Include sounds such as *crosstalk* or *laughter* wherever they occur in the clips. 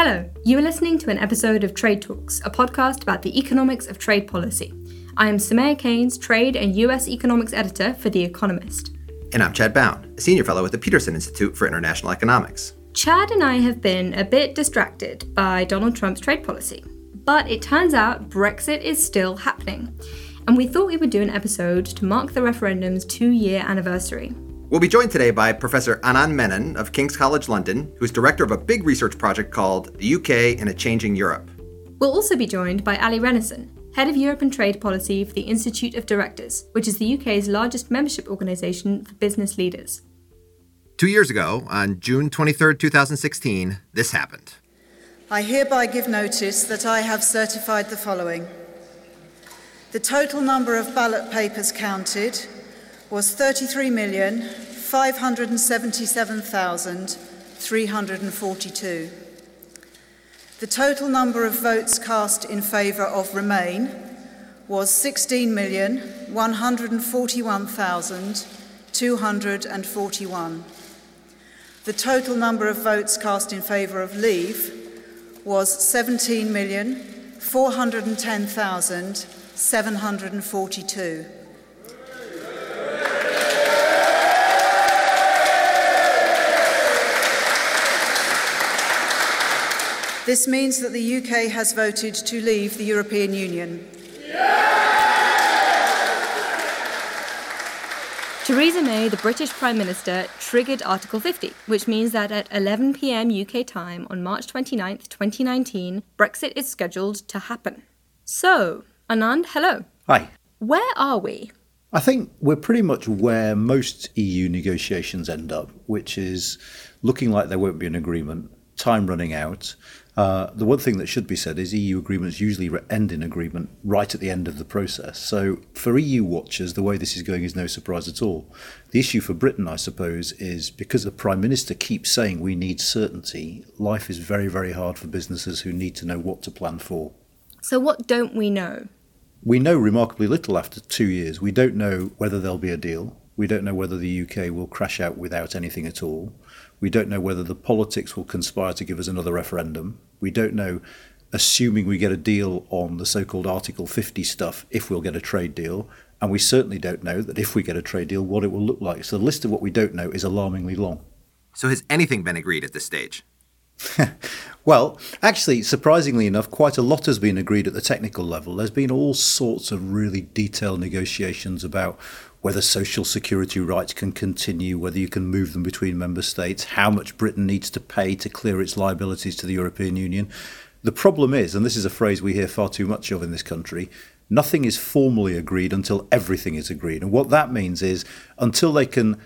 Hello, you are listening to an episode of Trade Talks, a podcast about the economics of trade policy. I am Soumaya Keynes, Trade and US Economics Editor for The Economist. And I'm Chad Bown, a senior fellow at the Peterson Institute for International Economics. Chad and I have been a bit distracted by Donald Trump's trade policy, but it turns out Brexit is still happening. And we thought we would do an episode to mark the referendum's two year anniversary. We'll be joined today by Professor Anand Menon of King's College London, who's director of a big research project called The UK in a Changing Europe. We'll also be joined by Ali Renison, head of Europe and Trade Policy for the Institute of Directors, which is the UK's largest membership organisation for business leaders. Two years ago, on June 23, 2016, this happened. I hereby give notice that I have certified the following. The total number of ballot papers counted was 33,577,342. The total number of votes cast in favour of Remain was 16,141,241. The total number of votes cast in favour of Leave was 17,410,742. This means that the UK has voted to leave the European Union. Theresa May, the British Prime Minister, triggered Article 50, which means that at 11 pm UK time on March 29, 2019, Brexit is scheduled to happen. So, Anand, hello. Hi. Where are we? I think we're pretty much where most EU negotiations end up, which is looking like there won't be an agreement, time running out, uh, the one thing that should be said is EU agreements usually end in agreement right at the end of the process. So for EU watchers, the way this is going is no surprise at all. The issue for Britain, I suppose, is because the Prime Minister keeps saying we need certainty, life is very, very hard for businesses who need to know what to plan for. So, what don't we know? We know remarkably little after two years. We don't know whether there'll be a deal. We don't know whether the UK will crash out without anything at all. We don't know whether the politics will conspire to give us another referendum. We don't know, assuming we get a deal on the so called Article 50 stuff, if we'll get a trade deal. And we certainly don't know that if we get a trade deal, what it will look like. So the list of what we don't know is alarmingly long. So has anything been agreed at this stage? *laughs* well, actually, surprisingly enough, quite a lot has been agreed at the technical level. There's been all sorts of really detailed negotiations about whether social security rights can continue, whether you can move them between member states, how much Britain needs to pay to clear its liabilities to the European Union. The problem is, and this is a phrase we hear far too much of in this country, nothing is formally agreed until everything is agreed. And what that means is until they can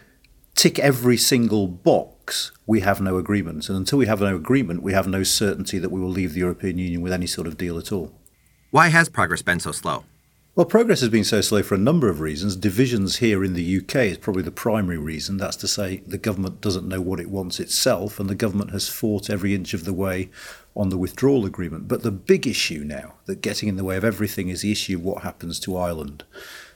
tick every single box, we have no agreement. And until we have no agreement, we have no certainty that we will leave the European Union with any sort of deal at all. Why has progress been so slow? Well, progress has been so slow for a number of reasons. Divisions here in the UK is probably the primary reason. That's to say, the government doesn't know what it wants itself, and the government has fought every inch of the way on the withdrawal agreement. But the big issue now, that getting in the way of everything, is the issue of what happens to Ireland.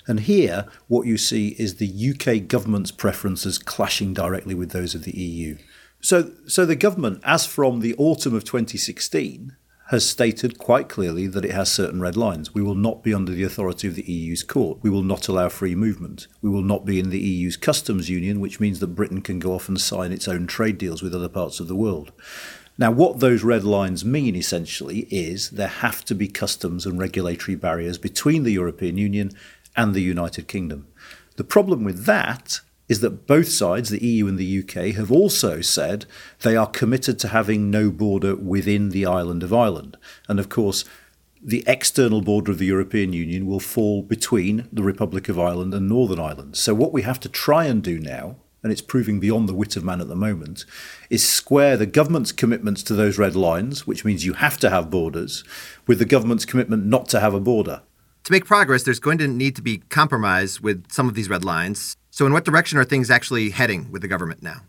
And here, what you see is the UK government's preferences clashing directly with those of the EU. So, so the government, as from the autumn of 2016, has stated quite clearly that it has certain red lines. We will not be under the authority of the EU's court. We will not allow free movement. We will not be in the EU's customs union, which means that Britain can go off and sign its own trade deals with other parts of the world. Now, what those red lines mean essentially is there have to be customs and regulatory barriers between the European Union and the United Kingdom. The problem with that is that both sides, the EU and the UK, have also said they are committed to having no border within the island of Ireland. And of course, the external border of the European Union will fall between the Republic of Ireland and Northern Ireland. So, what we have to try and do now, and it's proving beyond the wit of man at the moment, is square the government's commitments to those red lines, which means you have to have borders, with the government's commitment not to have a border. To make progress, there's going to need to be compromise with some of these red lines. So, in what direction are things actually heading with the government now?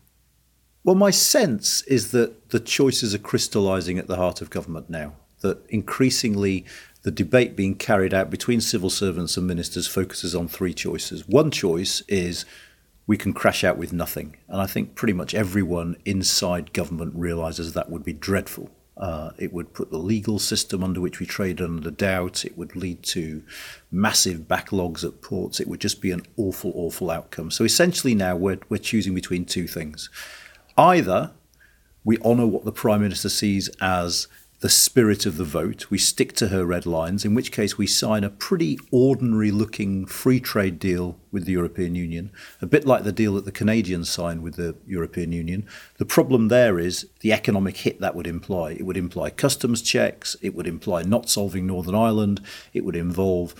Well, my sense is that the choices are crystallizing at the heart of government now, that increasingly the debate being carried out between civil servants and ministers focuses on three choices. One choice is we can crash out with nothing. And I think pretty much everyone inside government realizes that would be dreadful. Uh, it would put the legal system under which we trade under doubt. It would lead to massive backlogs at ports. It would just be an awful, awful outcome. So essentially, now we're, we're choosing between two things. Either we honour what the Prime Minister sees as the spirit of the vote. We stick to her red lines, in which case we sign a pretty ordinary looking free trade deal with the European Union, a bit like the deal that the Canadians signed with the European Union. The problem there is the economic hit that would imply. It would imply customs checks, it would imply not solving Northern Ireland, it would involve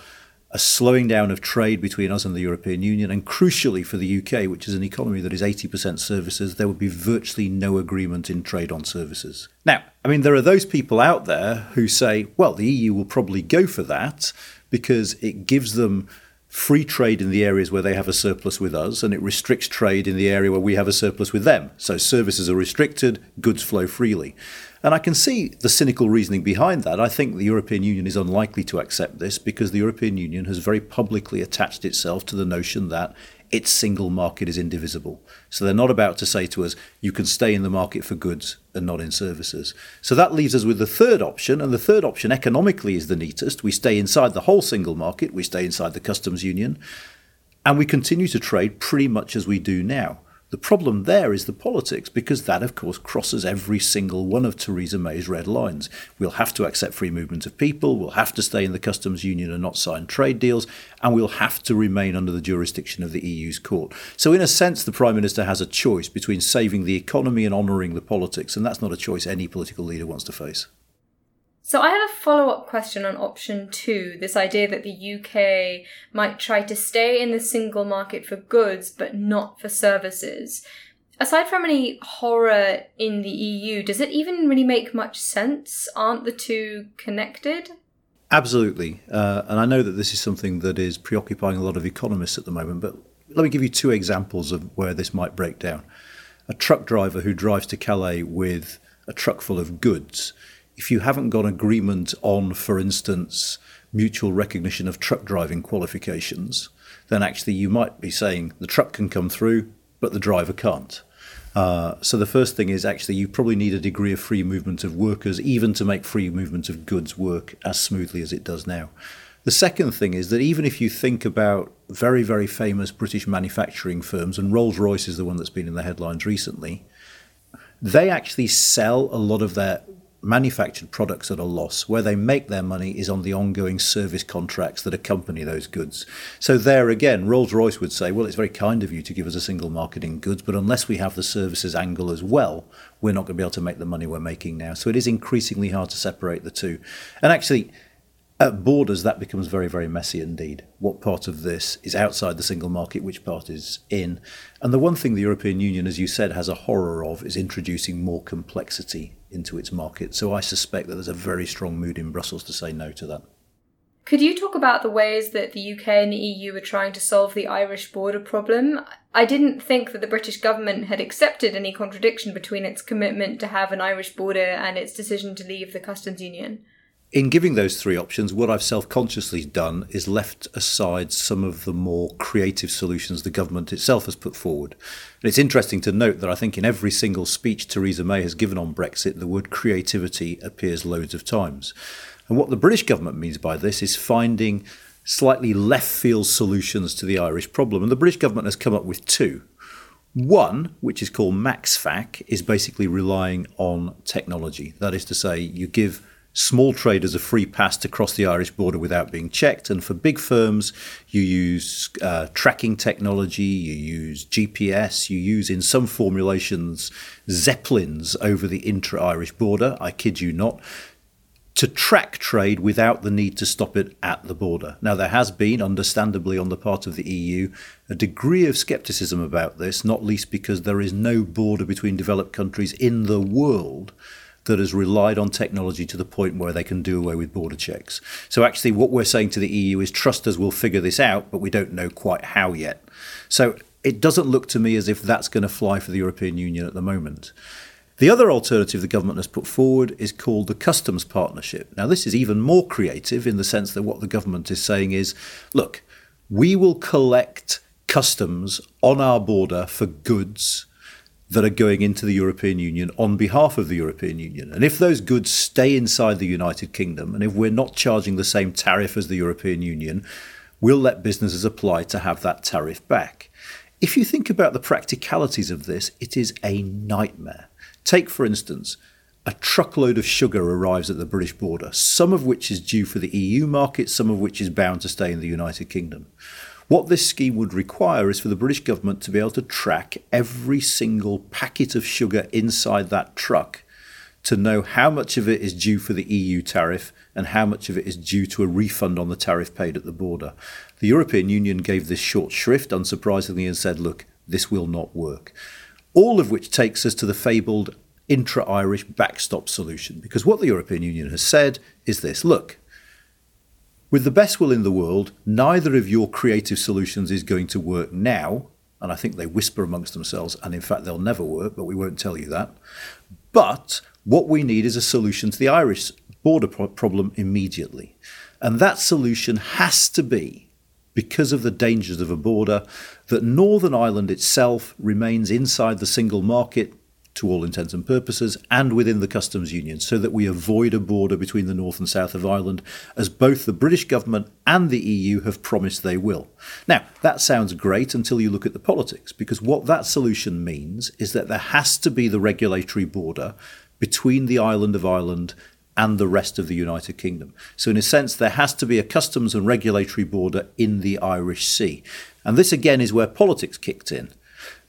a slowing down of trade between us and the European Union, and crucially for the UK, which is an economy that is 80% services, there would be virtually no agreement in trade on services. Now, I mean, there are those people out there who say, well, the EU will probably go for that because it gives them free trade in the areas where they have a surplus with us, and it restricts trade in the area where we have a surplus with them. So services are restricted, goods flow freely. And I can see the cynical reasoning behind that. I think the European Union is unlikely to accept this because the European Union has very publicly attached itself to the notion that its single market is indivisible. So they're not about to say to us, you can stay in the market for goods and not in services. So that leaves us with the third option, and the third option economically is the neatest. We stay inside the whole single market, we stay inside the customs union, and we continue to trade pretty much as we do now. The problem there is the politics, because that, of course, crosses every single one of Theresa May's red lines. We'll have to accept free movement of people, we'll have to stay in the customs union and not sign trade deals, and we'll have to remain under the jurisdiction of the EU's court. So, in a sense, the Prime Minister has a choice between saving the economy and honouring the politics, and that's not a choice any political leader wants to face. So I have a follow up question on option two this idea that the UK might try to stay in the single market for goods but not for services. Aside from any horror in the EU, does it even really make much sense? Aren't the two connected? Absolutely. Uh, and I know that this is something that is preoccupying a lot of economists at the moment, but let me give you two examples of where this might break down. A truck driver who drives to Calais with a truck full of goods if you haven't got agreement on, for instance, mutual recognition of truck driving qualifications, then actually you might be saying the truck can come through, but the driver can't. Uh, so the first thing is actually you probably need a degree of free movement of workers, even to make free movement of goods work as smoothly as it does now. The second thing is that even if you think about very, very famous British manufacturing firms, and Rolls Royce is the one that's been in the headlines recently, they actually sell a lot of their manufactured products at a loss. Where they make their money is on the ongoing service contracts that accompany those goods. So, there again, Rolls Royce would say, well, it's very kind of you to give us a single market in goods, but unless we have the services angle as well, we're not going to be able to make the money we're making now. So, it is increasingly hard to separate the two. And actually, at borders, that becomes very, very messy indeed. What part of this is outside the single market, which part is in? And the one thing the European Union, as you said, has a horror of is introducing more complexity into its market. So I suspect that there's a very strong mood in Brussels to say no to that. Could you talk about the ways that the UK and the EU are trying to solve the Irish border problem? I didn't think that the British government had accepted any contradiction between its commitment to have an Irish border and its decision to leave the customs union in giving those three options, what I've self consciously done is left aside some of the more creative solutions the government itself has put forward. And it's interesting to note that I think in every single speech Theresa May has given on Brexit, the word creativity appears loads of times. And what the British government means by this is finding slightly left field solutions to the Irish problem. And the British government has come up with two. One, which is called MaxFAC, is basically relying on technology. That is to say, you give small traders a free pass to cross the Irish border without being checked. And for big firms, you use uh, tracking technology, you use GPS, you use in some formulations zeppelins over the intra Irish border. I kid you not. To track trade without the need to stop it at the border. Now, there has been, understandably, on the part of the EU, a degree of scepticism about this, not least because there is no border between developed countries in the world that has relied on technology to the point where they can do away with border checks. So, actually, what we're saying to the EU is trust us, we'll figure this out, but we don't know quite how yet. So, it doesn't look to me as if that's going to fly for the European Union at the moment. The other alternative the government has put forward is called the customs partnership. Now, this is even more creative in the sense that what the government is saying is look, we will collect customs on our border for goods that are going into the European Union on behalf of the European Union. And if those goods stay inside the United Kingdom, and if we're not charging the same tariff as the European Union, we'll let businesses apply to have that tariff back. If you think about the practicalities of this, it is a nightmare. Take, for instance, a truckload of sugar arrives at the British border, some of which is due for the EU market, some of which is bound to stay in the United Kingdom. What this scheme would require is for the British government to be able to track every single packet of sugar inside that truck to know how much of it is due for the EU tariff and how much of it is due to a refund on the tariff paid at the border. The European Union gave this short shrift, unsurprisingly, and said, look, this will not work. All of which takes us to the fabled intra Irish backstop solution. Because what the European Union has said is this look, with the best will in the world, neither of your creative solutions is going to work now. And I think they whisper amongst themselves, and in fact, they'll never work, but we won't tell you that. But what we need is a solution to the Irish border pro- problem immediately. And that solution has to be, because of the dangers of a border, that Northern Ireland itself remains inside the single market to all intents and purposes, and within the customs union, so that we avoid a border between the north and south of Ireland, as both the British government and the EU have promised they will. Now, that sounds great until you look at the politics, because what that solution means is that there has to be the regulatory border between the island of Ireland and the rest of the United Kingdom. So, in a sense, there has to be a customs and regulatory border in the Irish Sea. And this again is where politics kicked in.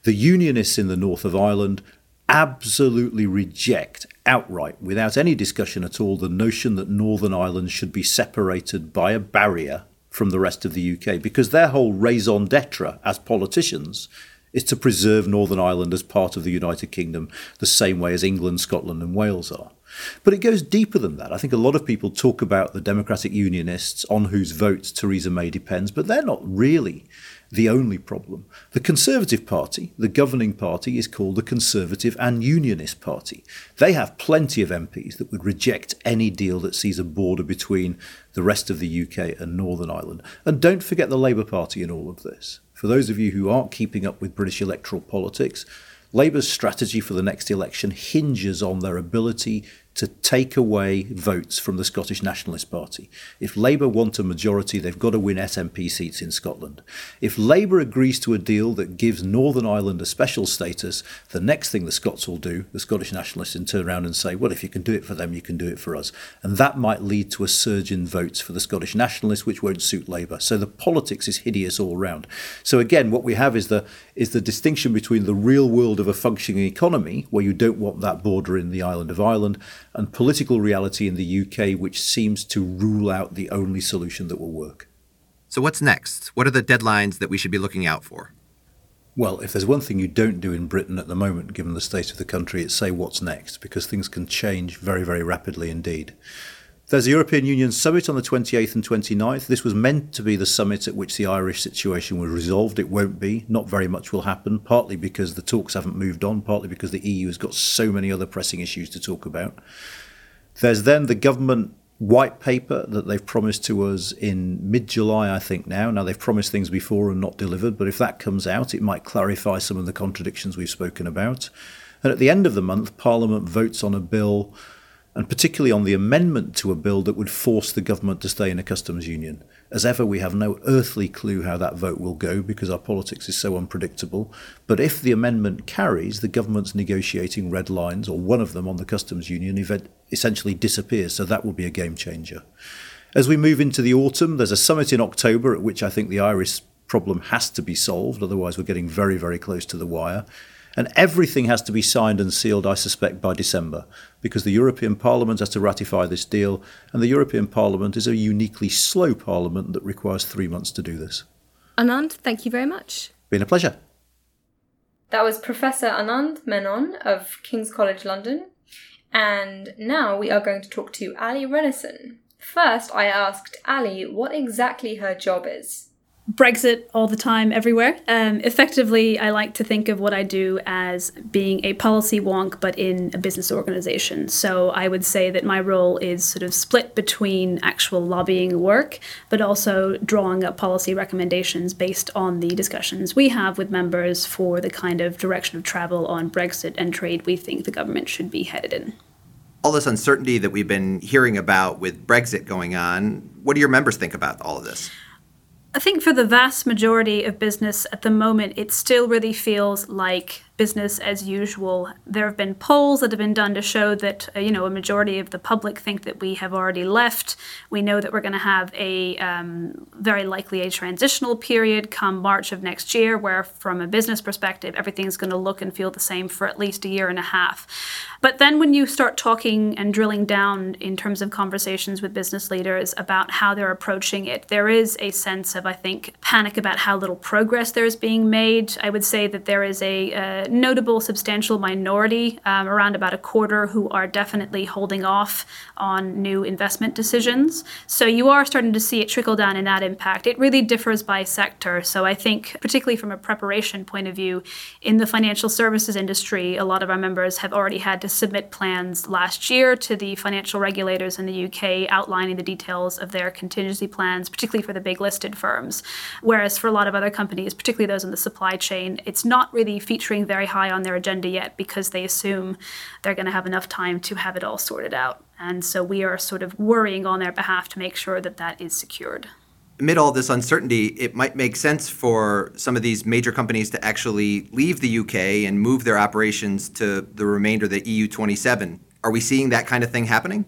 The Unionists in the north of Ireland absolutely reject outright, without any discussion at all, the notion that Northern Ireland should be separated by a barrier from the rest of the UK, because their whole raison d'etre as politicians is to preserve Northern Ireland as part of the United Kingdom, the same way as England, Scotland, and Wales are. But it goes deeper than that. I think a lot of people talk about the Democratic Unionists on whose votes Theresa May depends, but they're not really the only problem. The Conservative Party, the governing party, is called the Conservative and Unionist Party. They have plenty of MPs that would reject any deal that sees a border between the rest of the UK and Northern Ireland. And don't forget the Labour Party in all of this. For those of you who aren't keeping up with British electoral politics, Labour's strategy for the next election hinges on their ability to take away votes from the Scottish Nationalist Party. If Labour want a majority, they've got to win SNP seats in Scotland. If Labour agrees to a deal that gives Northern Ireland a special status, the next thing the Scots will do, the Scottish Nationalists, and turn around and say, well, if you can do it for them, you can do it for us. And that might lead to a surge in votes for the Scottish Nationalists, which won't suit Labour. So the politics is hideous all round. So again, what we have is the is the distinction between the real world of a functioning economy, where you don't want that border in the island of Ireland, and political reality in the UK, which seems to rule out the only solution that will work. So, what's next? What are the deadlines that we should be looking out for? Well, if there's one thing you don't do in Britain at the moment, given the state of the country, it's say what's next, because things can change very, very rapidly indeed. There's a European Union summit on the 28th and 29th. This was meant to be the summit at which the Irish situation was resolved. It won't be. Not very much will happen, partly because the talks haven't moved on, partly because the EU has got so many other pressing issues to talk about. There's then the government white paper that they've promised to us in mid July, I think now. Now, they've promised things before and not delivered, but if that comes out, it might clarify some of the contradictions we've spoken about. And at the end of the month, Parliament votes on a bill and particularly on the amendment to a bill that would force the government to stay in a customs union. As ever, we have no earthly clue how that vote will go because our politics is so unpredictable. But if the amendment carries, the government's negotiating red lines, or one of them on the customs union, event essentially disappears. So that will be a game changer. As we move into the autumn, there's a summit in October at which I think the Irish problem has to be solved. Otherwise, we're getting very, very close to the wire. And everything has to be signed and sealed, I suspect, by December, because the European Parliament has to ratify this deal, and the European Parliament is a uniquely slow parliament that requires three months to do this. Anand, thank you very much. Been a pleasure. That was Professor Anand Menon of King's College London. And now we are going to talk to Ali Renison. First, I asked Ali what exactly her job is. Brexit all the time, everywhere. Um, effectively, I like to think of what I do as being a policy wonk, but in a business organization. So I would say that my role is sort of split between actual lobbying work, but also drawing up policy recommendations based on the discussions we have with members for the kind of direction of travel on Brexit and trade we think the government should be headed in. All this uncertainty that we've been hearing about with Brexit going on, what do your members think about all of this? I think for the vast majority of business at the moment, it still really feels like business as usual. There have been polls that have been done to show that uh, you know a majority of the public think that we have already left. We know that we're going to have a um, very likely a transitional period come March of next year, where from a business perspective, everything's going to look and feel the same for at least a year and a half. But then when you start talking and drilling down in terms of conversations with business leaders about how they're approaching it, there is a sense of I think panic about how little progress there is being made. I would say that there is a uh, notable substantial minority, um, around about a quarter, who are definitely holding off on new investment decisions. So you are starting to see it trickle down in that impact. It really differs by sector. So I think, particularly from a preparation point of view, in the financial services industry, a lot of our members have already had to submit plans last year to the financial regulators in the UK outlining the details of their contingency plans, particularly for the big listed firms. Whereas for a lot of other companies, particularly those in the supply chain, it's not really featuring very high on their agenda yet because they assume they're going to have enough time to have it all sorted out. And so we are sort of worrying on their behalf to make sure that that is secured. Amid all this uncertainty, it might make sense for some of these major companies to actually leave the UK and move their operations to the remainder of the EU 27. Are we seeing that kind of thing happening?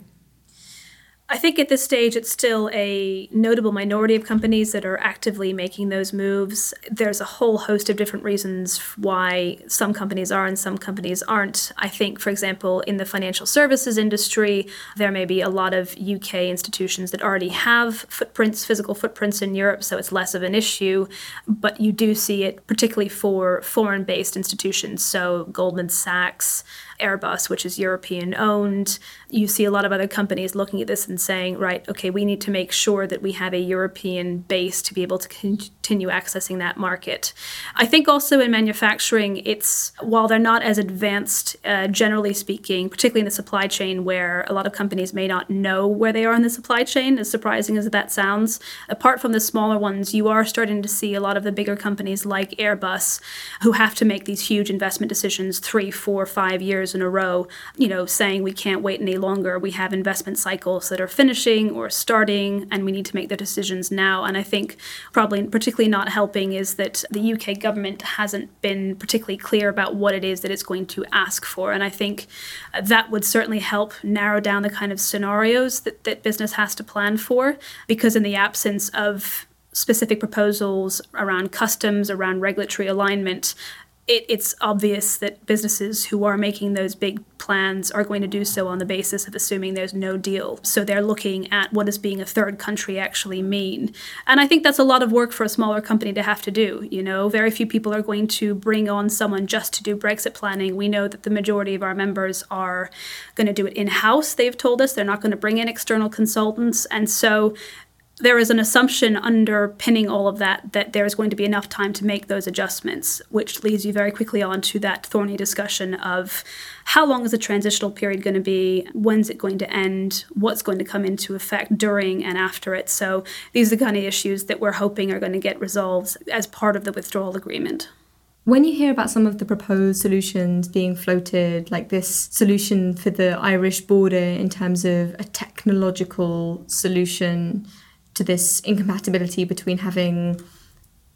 I think at this stage, it's still a notable minority of companies that are actively making those moves. There's a whole host of different reasons why some companies are and some companies aren't. I think, for example, in the financial services industry, there may be a lot of UK institutions that already have footprints, physical footprints in Europe, so it's less of an issue. But you do see it particularly for foreign based institutions, so Goldman Sachs. Airbus, which is European owned. You see a lot of other companies looking at this and saying, right, okay, we need to make sure that we have a European base to be able to continue accessing that market. I think also in manufacturing, it's while they're not as advanced, uh, generally speaking, particularly in the supply chain, where a lot of companies may not know where they are in the supply chain, as surprising as that sounds. Apart from the smaller ones, you are starting to see a lot of the bigger companies like Airbus who have to make these huge investment decisions three, four, five years in a row, you know, saying we can't wait any longer. We have investment cycles that are finishing or starting, and we need to make the decisions now. And I think probably particularly not helping is that the UK government hasn't been particularly clear about what it is that it's going to ask for. And I think uh, that would certainly help narrow down the kind of scenarios that, that business has to plan for, because in the absence of specific proposals around customs, around regulatory alignment, it, it's obvious that businesses who are making those big plans are going to do so on the basis of assuming there's no deal. So they're looking at what does being a third country actually mean. And I think that's a lot of work for a smaller company to have to do. You know, very few people are going to bring on someone just to do Brexit planning. We know that the majority of our members are going to do it in house, they've told us. They're not going to bring in external consultants. And so there is an assumption underpinning all of that that there is going to be enough time to make those adjustments, which leads you very quickly on to that thorny discussion of how long is the transitional period going to be, when's it going to end, what's going to come into effect during and after it. So these are the kind of issues that we're hoping are going to get resolved as part of the withdrawal agreement. When you hear about some of the proposed solutions being floated, like this solution for the Irish border in terms of a technological solution, to this incompatibility between having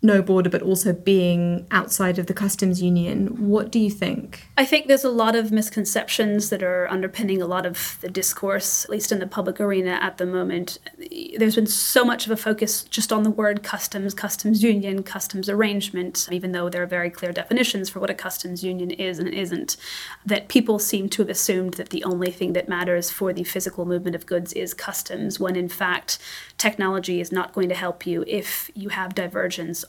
no border but also being outside of the customs union. What do you think? I think there's a lot of misconceptions that are underpinning a lot of the discourse, at least in the public arena at the moment. There's been so much of a focus just on the word customs, customs union, customs arrangement, even though there are very clear definitions for what a customs union is and isn't, that people seem to have assumed that the only thing that matters for the physical movement of goods is customs, when in fact technology is not going to help you if you have divergence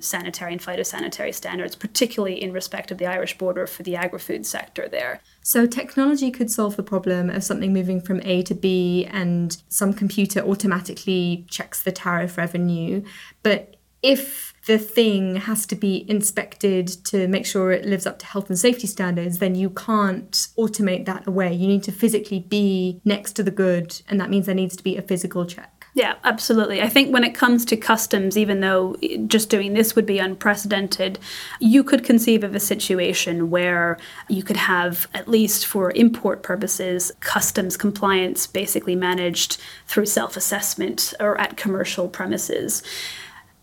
sanitary and phytosanitary standards, particularly in respect of the Irish border for the agri food sector there. So, technology could solve the problem of something moving from A to B, and some computer automatically checks the tariff revenue. But if the thing has to be inspected to make sure it lives up to health and safety standards, then you can't automate that away. You need to physically be next to the good, and that means there needs to be a physical check. Yeah, absolutely. I think when it comes to customs, even though just doing this would be unprecedented, you could conceive of a situation where you could have, at least for import purposes, customs compliance basically managed through self assessment or at commercial premises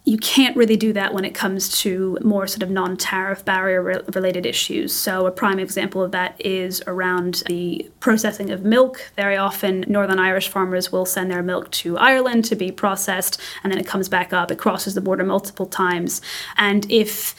you can't really do that when it comes to more sort of non tariff barrier re- related issues. So, a prime example of that is around the processing of milk. Very often, Northern Irish farmers will send their milk to Ireland to be processed, and then it comes back up. It crosses the border multiple times. And if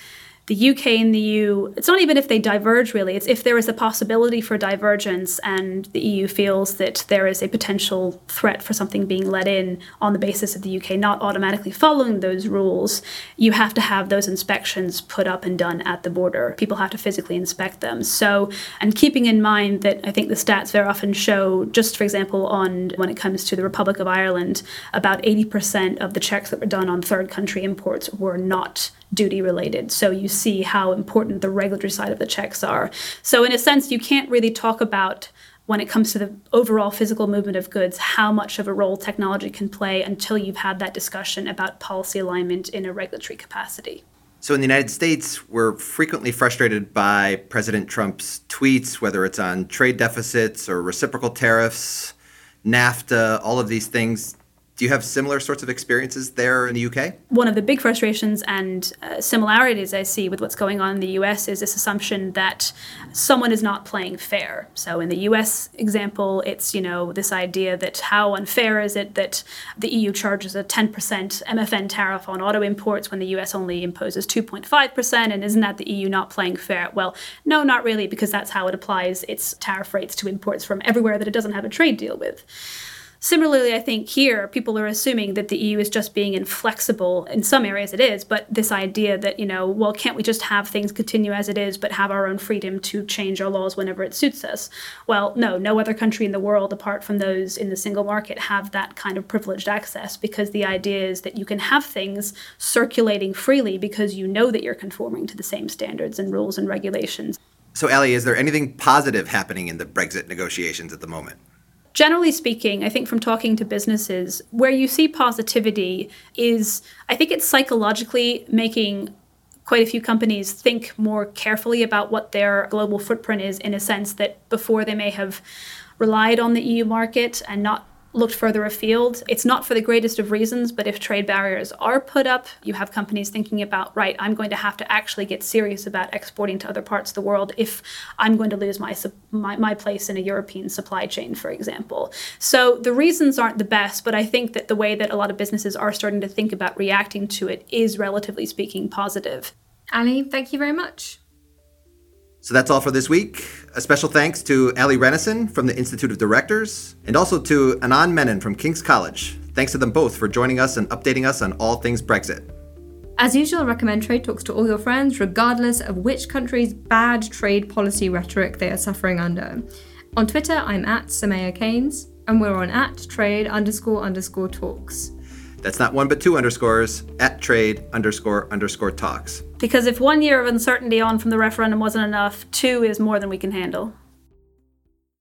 the UK and the EU, it's not even if they diverge really, it's if there is a possibility for divergence and the EU feels that there is a potential threat for something being let in on the basis of the UK not automatically following those rules, you have to have those inspections put up and done at the border. People have to physically inspect them. So, and keeping in mind that I think the stats very often show, just for example, on when it comes to the Republic of Ireland, about 80% of the checks that were done on third country imports were not duty related. So you see how important the regulatory side of the checks are. So, in a sense, you can't really talk about when it comes to the overall physical movement of goods, how much of a role technology can play until you've had that discussion about policy alignment in a regulatory capacity. So, in the United States, we're frequently frustrated by President Trump's tweets, whether it's on trade deficits or reciprocal tariffs, NAFTA, all of these things. Do you have similar sorts of experiences there in the UK? One of the big frustrations and uh, similarities I see with what's going on in the US is this assumption that someone is not playing fair. So in the US example, it's, you know, this idea that how unfair is it that the EU charges a 10% MFN tariff on auto imports when the US only imposes 2.5% and isn't that the EU not playing fair? Well, no, not really because that's how it applies its tariff rates to imports from everywhere that it doesn't have a trade deal with. Similarly, I think here people are assuming that the EU is just being inflexible. In some areas it is, but this idea that, you know, well, can't we just have things continue as it is, but have our own freedom to change our laws whenever it suits us? Well, no, no other country in the world, apart from those in the single market, have that kind of privileged access because the idea is that you can have things circulating freely because you know that you're conforming to the same standards and rules and regulations. So, Ali, is there anything positive happening in the Brexit negotiations at the moment? Generally speaking, I think from talking to businesses, where you see positivity is I think it's psychologically making quite a few companies think more carefully about what their global footprint is in a sense that before they may have relied on the EU market and not looked further afield. It's not for the greatest of reasons, but if trade barriers are put up, you have companies thinking about, right, I'm going to have to actually get serious about exporting to other parts of the world if I'm going to lose my, my, my place in a European supply chain, for example. So the reasons aren't the best, but I think that the way that a lot of businesses are starting to think about reacting to it is, relatively speaking, positive. Ali, thank you very much. So that's all for this week. A special thanks to Ali Renison from the Institute of Directors and also to Anand Menon from King's College. Thanks to them both for joining us and updating us on all things Brexit. As usual, recommend Trade Talks to all your friends, regardless of which country's bad trade policy rhetoric they are suffering under. On Twitter, I'm at Soumaya Keynes, and we're on at trade underscore underscore talks. That's not one but two underscores at trade underscore underscore talks. Because if one year of uncertainty on from the referendum wasn't enough, two is more than we can handle.